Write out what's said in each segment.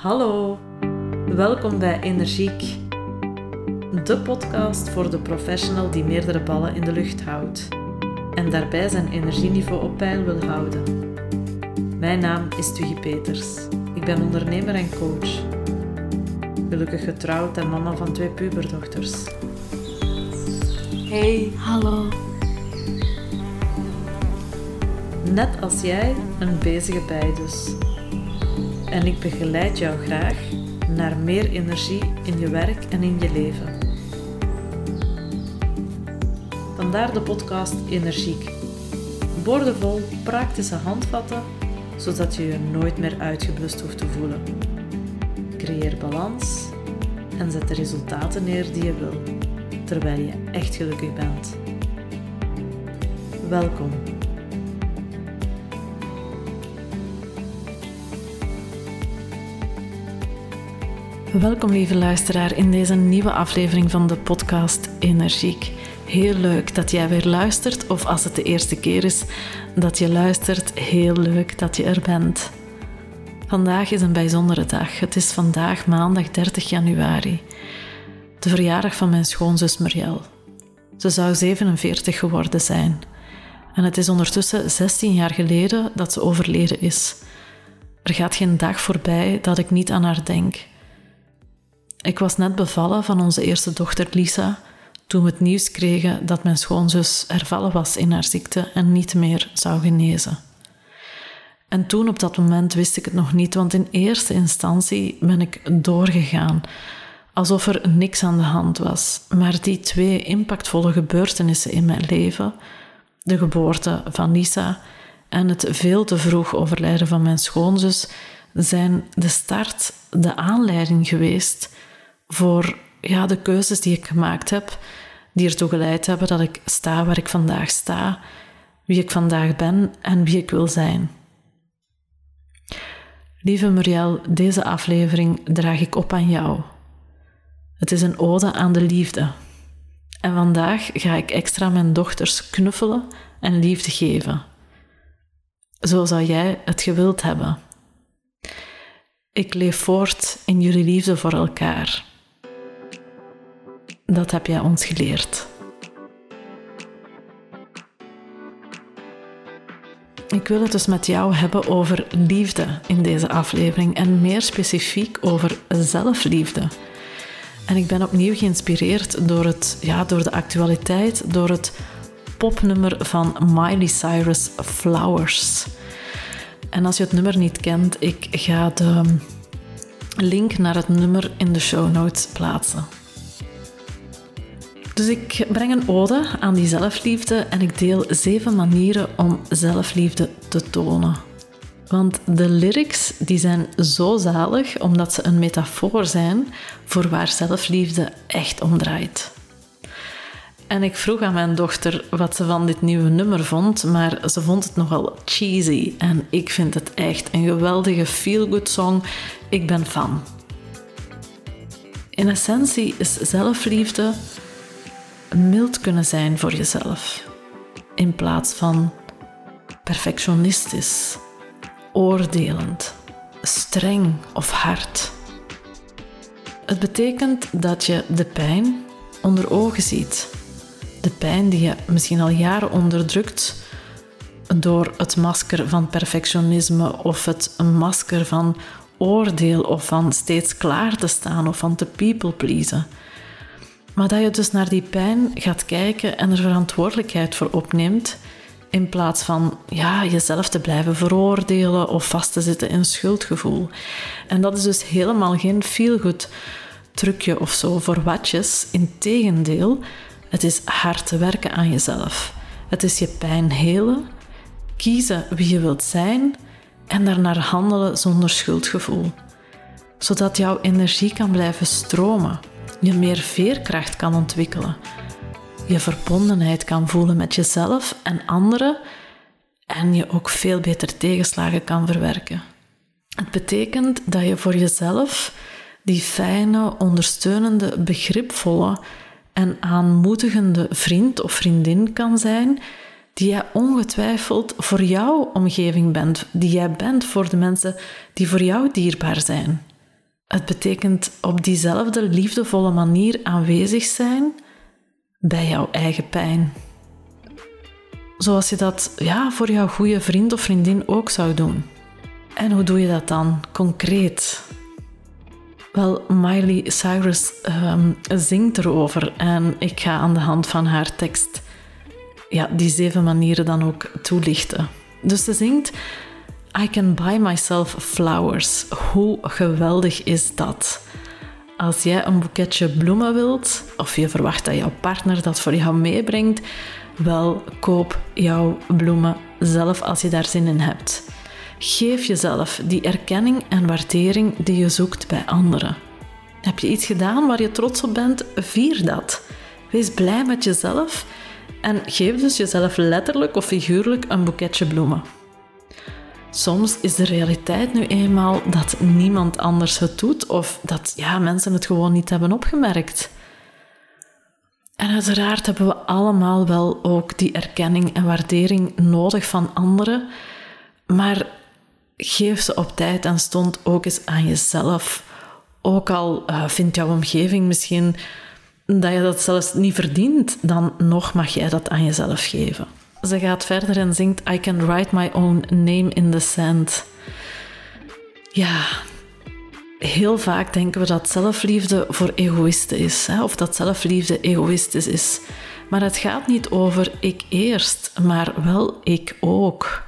Hallo, welkom bij Energiek, de podcast voor de professional die meerdere ballen in de lucht houdt en daarbij zijn energieniveau op peil wil houden. Mijn naam is Tuggy Peters. Ik ben ondernemer en coach. Gelukkig getrouwd en mama van twee puberdochters. Hey, hallo. Net als jij een bezige bij dus. En ik begeleid jou graag naar meer energie in je werk en in je leven. Vandaar de podcast Energiek. Boordevol praktische handvatten, zodat je je nooit meer uitgeblust hoeft te voelen. Creëer balans en zet de resultaten neer die je wil, terwijl je echt gelukkig bent. Welkom. Welkom lieve luisteraar in deze nieuwe aflevering van de podcast Energiek. Heel leuk dat jij weer luistert, of als het de eerste keer is dat je luistert, heel leuk dat je er bent. Vandaag is een bijzondere dag. Het is vandaag maandag 30 januari, de verjaardag van mijn schoonzus Marielle. Ze zou 47 geworden zijn. En het is ondertussen 16 jaar geleden dat ze overleden is. Er gaat geen dag voorbij dat ik niet aan haar denk. Ik was net bevallen van onze eerste dochter Lisa toen we het nieuws kregen dat mijn schoonzus hervallen was in haar ziekte en niet meer zou genezen. En toen op dat moment wist ik het nog niet, want in eerste instantie ben ik doorgegaan, alsof er niks aan de hand was. Maar die twee impactvolle gebeurtenissen in mijn leven, de geboorte van Lisa en het veel te vroeg overlijden van mijn schoonzus, zijn de start, de aanleiding geweest voor ja, de keuzes die ik gemaakt heb, die ertoe geleid hebben dat ik sta waar ik vandaag sta, wie ik vandaag ben en wie ik wil zijn. Lieve Muriel, deze aflevering draag ik op aan jou. Het is een ode aan de liefde. En vandaag ga ik extra mijn dochters knuffelen en liefde geven. Zo zou jij het gewild hebben. Ik leef voort in jullie liefde voor elkaar. Dat heb jij ons geleerd. Ik wil het dus met jou hebben over liefde in deze aflevering en meer specifiek over zelfliefde. En ik ben opnieuw geïnspireerd door, het, ja, door de actualiteit, door het popnummer van Miley Cyrus Flowers. En als je het nummer niet kent, ik ga de link naar het nummer in de show notes plaatsen. Dus ik breng een ode aan die zelfliefde en ik deel zeven manieren om zelfliefde te tonen. Want de lyrics die zijn zo zalig omdat ze een metafoor zijn voor waar zelfliefde echt om draait. En ik vroeg aan mijn dochter wat ze van dit nieuwe nummer vond, maar ze vond het nogal cheesy. En ik vind het echt een geweldige feel-good song. Ik ben fan. In essentie is zelfliefde mild kunnen zijn voor jezelf, in plaats van perfectionistisch, oordelend, streng of hard. Het betekent dat je de pijn onder ogen ziet. De pijn die je misschien al jaren onderdrukt door het masker van perfectionisme of het masker van oordeel of van steeds klaar te staan of van te people pleasen. Maar dat je dus naar die pijn gaat kijken en er verantwoordelijkheid voor opneemt, in plaats van ja, jezelf te blijven veroordelen of vast te zitten in schuldgevoel. En dat is dus helemaal geen feel-good trucje of zo voor watjes. Integendeel, het is hard te werken aan jezelf. Het is je pijn helen, kiezen wie je wilt zijn en daarnaar handelen zonder schuldgevoel. Zodat jouw energie kan blijven stromen je meer veerkracht kan ontwikkelen, je verbondenheid kan voelen met jezelf en anderen en je ook veel beter tegenslagen kan verwerken. Het betekent dat je voor jezelf die fijne, ondersteunende, begripvolle en aanmoedigende vriend of vriendin kan zijn, die jij ongetwijfeld voor jouw omgeving bent, die jij bent voor de mensen die voor jou dierbaar zijn. Het betekent op diezelfde liefdevolle manier aanwezig zijn bij jouw eigen pijn. Zoals je dat ja, voor jouw goede vriend of vriendin ook zou doen. En hoe doe je dat dan concreet? Wel, Miley Cyrus um, zingt erover en ik ga aan de hand van haar tekst ja, die zeven manieren dan ook toelichten. Dus ze zingt: I can buy myself flowers. Hoe geweldig is dat? Als jij een boeketje bloemen wilt, of je verwacht dat jouw partner dat voor jou meebrengt, wel koop jouw bloemen zelf als je daar zin in hebt. Geef jezelf die erkenning en waardering die je zoekt bij anderen. Heb je iets gedaan waar je trots op bent? Vier dat. Wees blij met jezelf en geef dus jezelf letterlijk of figuurlijk een boeketje bloemen. Soms is de realiteit nu eenmaal dat niemand anders het doet of dat ja, mensen het gewoon niet hebben opgemerkt. En uiteraard hebben we allemaal wel ook die erkenning en waardering nodig van anderen, maar geef ze op tijd en stond ook eens aan jezelf. Ook al uh, vindt jouw omgeving misschien dat je dat zelfs niet verdient, dan nog mag jij dat aan jezelf geven. Ze gaat verder en zingt I can write my own name in the sand. Ja, heel vaak denken we dat zelfliefde voor egoïsten is, hè? of dat zelfliefde egoïstisch is. Maar het gaat niet over ik eerst, maar wel ik ook.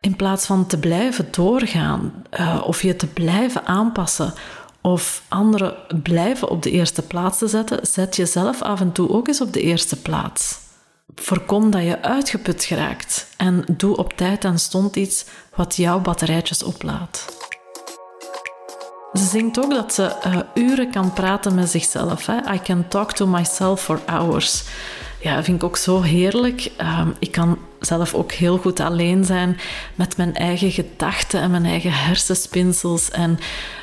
In plaats van te blijven doorgaan uh, of je te blijven aanpassen of anderen blijven op de eerste plaats te zetten, zet jezelf af en toe ook eens op de eerste plaats. Voorkom dat je uitgeput geraakt en doe op tijd en stond iets wat jouw batterijtjes oplaadt. Ze zingt ook dat ze uh, uren kan praten met zichzelf. Hè? I can talk to myself for hours ja, vind ik ook zo heerlijk. Ehm, ik kan zelf ook heel goed alleen zijn met mijn eigen gedachten en mijn eigen hersenspinsels en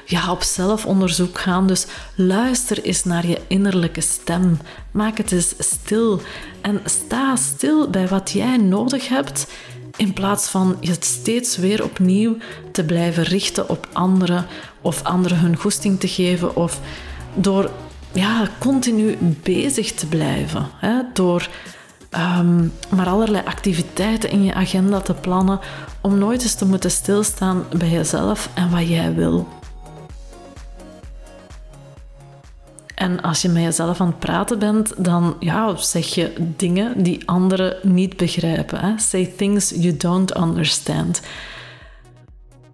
ja, op zelfonderzoek gaan. Dus luister eens naar je innerlijke stem. Maak het eens stil en sta stil bij wat jij nodig hebt in plaats van je steeds weer opnieuw te blijven richten op anderen of anderen hun goesting te geven of door ja, continu bezig te blijven. Hè, door ehm, maar allerlei activiteiten in je agenda te plannen om nooit eens te moeten stilstaan bij jezelf en wat jij wil. En als je met jezelf aan het praten bent, dan ja, zeg je dingen die anderen niet begrijpen. Hè? Say things you don't understand.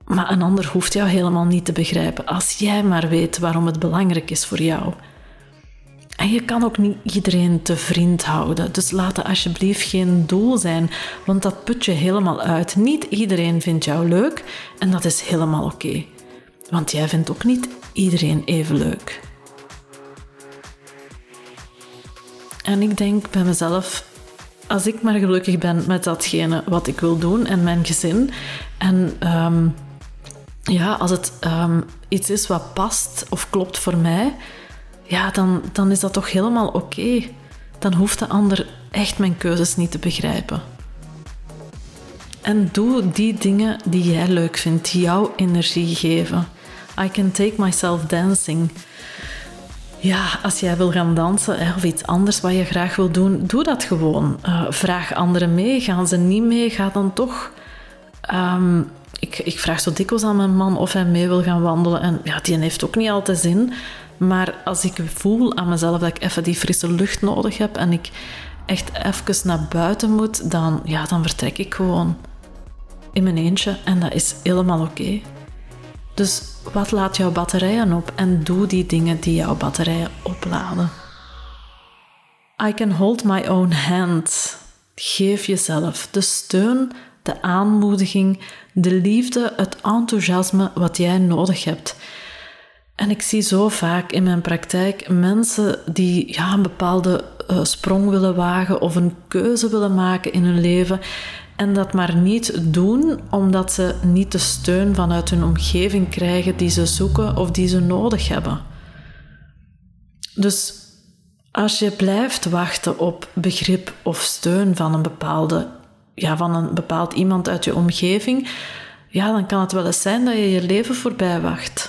Maar een ander hoeft jou helemaal niet te begrijpen als jij maar weet waarom het belangrijk is voor jou. En je kan ook niet iedereen te vriend houden. Dus laat het alsjeblieft geen doel zijn, want dat put je helemaal uit. Niet iedereen vindt jou leuk en dat is helemaal oké. Want jij vindt ook niet iedereen even leuk. En ik denk bij mezelf, als ik maar gelukkig ben met datgene wat ik wil doen en mijn gezin. En um, ja, als het um, iets is wat past of klopt voor mij, ja, dan, dan is dat toch helemaal oké. Dan hoeft de ander echt mijn keuzes niet te begrijpen. En doe die dingen die jij leuk vindt, die jou energie geven. I can take myself dancing. Ja, als jij wil gaan dansen of iets anders wat je graag wil doen, doe dat gewoon. Uh, vraag anderen mee. Gaan ze niet mee, ga dan toch. Um, ik, ik vraag zo dikwijls aan mijn man of hij mee wil gaan wandelen. En ja, die heeft ook niet altijd zin. Maar als ik voel aan mezelf dat ik even die frisse lucht nodig heb en ik echt even naar buiten moet, dan, ja, dan vertrek ik gewoon in mijn eentje en dat is helemaal oké. Dus wat laat jouw batterijen op en doe die dingen die jouw batterijen opladen. I can hold my own hand. Geef jezelf de steun, de aanmoediging, de liefde, het enthousiasme wat jij nodig hebt. En ik zie zo vaak in mijn praktijk mensen die ja, een bepaalde uh, sprong willen wagen of een keuze willen maken in hun leven en dat maar niet doen omdat ze niet de steun vanuit hun omgeving krijgen die ze zoeken of die ze nodig hebben. Dus als je blijft wachten op begrip of steun van een bepaalde, ja, van een bepaald iemand uit je omgeving, ja, dan kan het wel eens zijn dat je je leven voorbij wacht.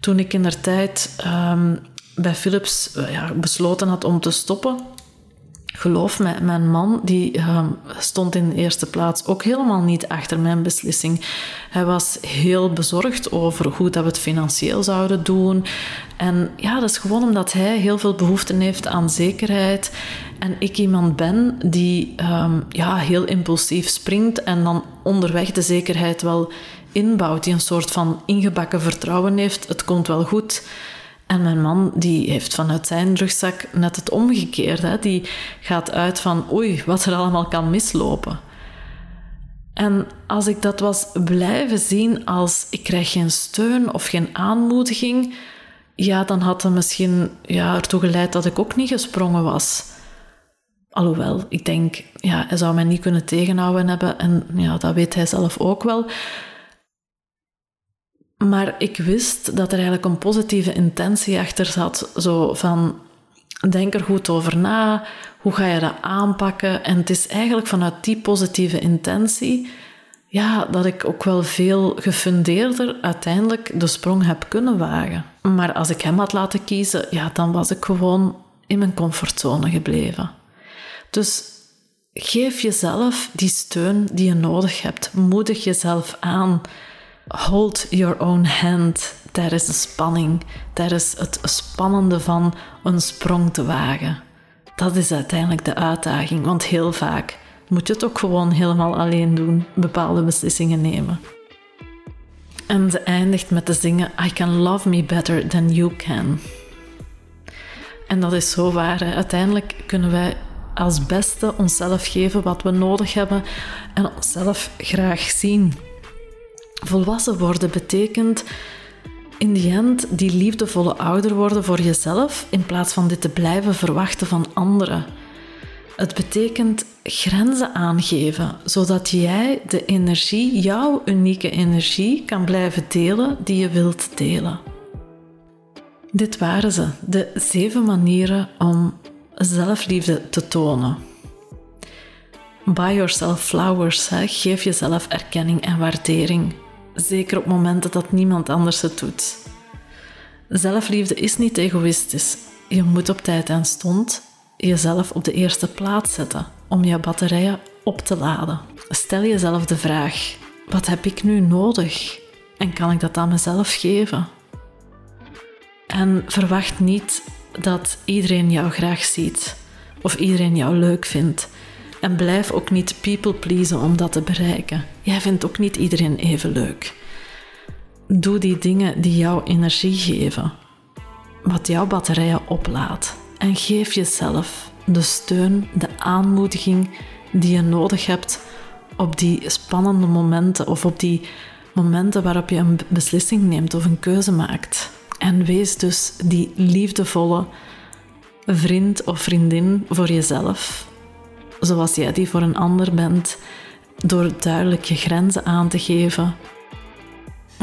Toen ik in der tijd ehm, bij Philips ja, besloten had om te stoppen, geloof me, mijn man die uh, stond in de eerste plaats ook helemaal niet achter mijn beslissing. Hij was heel bezorgd over hoe dat we het financieel zouden doen. En ja, dat is gewoon omdat hij heel veel behoefte heeft aan zekerheid. En ik iemand ben die um, ja, heel impulsief springt en dan onderweg de zekerheid wel inbouwt. Die een soort van ingebakken vertrouwen heeft. Het komt wel goed. En mijn man die heeft vanuit zijn rugzak net het omgekeerde. Die gaat uit van oei, wat er allemaal kan mislopen. En als ik dat was blijven zien als ik krijg geen steun of geen aanmoediging, ja, dan had dat misschien ja, ertoe geleid dat ik ook niet gesprongen was. Alhoewel, ik denk, ja, hij zou mij niet kunnen tegenhouden hebben en ja, dat weet hij zelf ook wel. Maar ik wist dat er eigenlijk een positieve intentie achter zat. Zo van, denk er goed over na. Hoe ga je dat aanpakken? En het is eigenlijk vanuit die positieve intentie... Ja, dat ik ook wel veel gefundeerder uiteindelijk de sprong heb kunnen wagen. Maar als ik hem had laten kiezen, ja, dan was ik gewoon in mijn comfortzone gebleven. Dus geef jezelf die steun die je nodig hebt. Moedig jezelf aan hold your own hand. Is de spanning. Is het spannende van een sprong te wagen. Dat is uiteindelijk de uitdaging, want heel vaak moet je het ook gewoon helemaal alleen doen, bepaalde beslissingen nemen. En ze eindigt met te zingen I can love me better than you can. En dat is zo waar. Uiteindelijk kunnen wij als beste onszelf geven wat we nodig hebben en onszelf graag zien. Volwassen worden betekent in die end die liefdevolle ouder worden voor jezelf in plaats van dit te blijven verwachten van anderen. Het betekent grenzen aangeven, zodat jij de energie, jouw unieke energie, kan blijven delen die je wilt delen. Dit waren ze, de zeven manieren om zelfliefde te tonen. Buy yourself flowers, geef jezelf erkenning en waardering. Zeker op momenten dat niemand anders het doet. Zelfliefde is niet egoïstisch. Je moet op tijd en stond jezelf op de eerste plaats zetten om je batterijen op te laden. Stel jezelf de vraag: wat heb ik nu nodig? En kan ik dat aan mezelf geven? En verwacht niet dat iedereen jou graag ziet of iedereen jou leuk vindt. En blijf ook niet people pleasen om dat te bereiken. Jij vindt ook niet iedereen even leuk. Doe die dingen die jou energie geven, wat jouw batterijen oplaadt. En geef jezelf de steun, de aanmoediging die je nodig hebt op die spannende momenten of op die momenten waarop je een beslissing neemt of een keuze maakt. En wees dus die liefdevolle vriend of vriendin voor jezelf zoals jij die voor een ander bent, door duidelijk je grenzen aan te geven.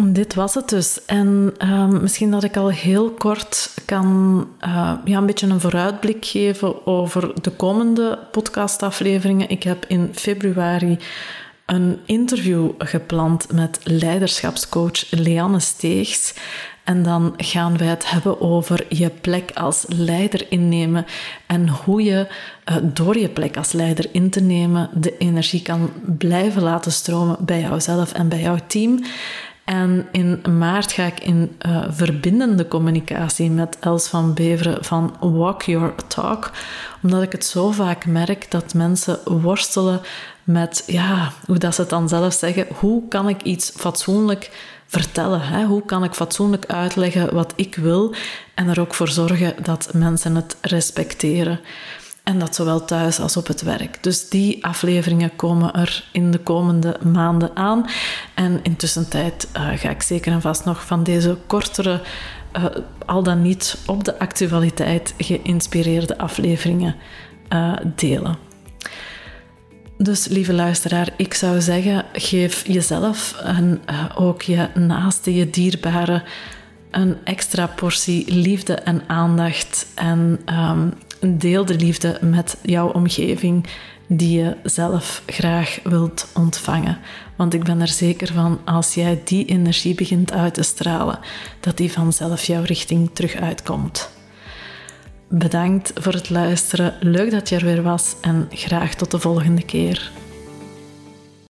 Dit was het dus. En uh, misschien dat ik al heel kort kan uh, ja, een beetje een vooruitblik geven over de komende podcastafleveringen. Ik heb in februari een interview gepland met leiderschapscoach Leanne Steegs. En dan gaan wij het hebben over je plek als leider innemen en hoe je uh, door je plek als leider in te nemen de energie kan blijven laten stromen bij jouzelf en bij jouw team. En in maart ga ik in uh, verbindende communicatie met Els van Beveren van Walk Your Talk, omdat ik het zo vaak merk dat mensen worstelen met, ja, hoe dat ze het dan zelf zeggen, hoe kan ik iets fatsoenlijk vertellen. Hè? Hoe kan ik fatsoenlijk uitleggen wat ik wil en er ook voor zorgen dat mensen het respecteren. En dat zowel thuis als op het werk. Dus die afleveringen komen er in de komende maanden aan. En intussen tijd uh, ga ik zeker en vast nog van deze kortere, uh, al dan niet op de actualiteit geïnspireerde afleveringen uh, delen. Dus lieve luisteraar, ik zou zeggen, geef jezelf en uh, ook je naaste, je dierbare, een extra portie liefde en aandacht. En um, deel de liefde met jouw omgeving die je zelf graag wilt ontvangen. Want ik ben er zeker van, als jij die energie begint uit te stralen, dat die vanzelf jouw richting terug uitkomt. Bedankt voor het luisteren. Leuk dat je er weer was en graag tot de volgende keer.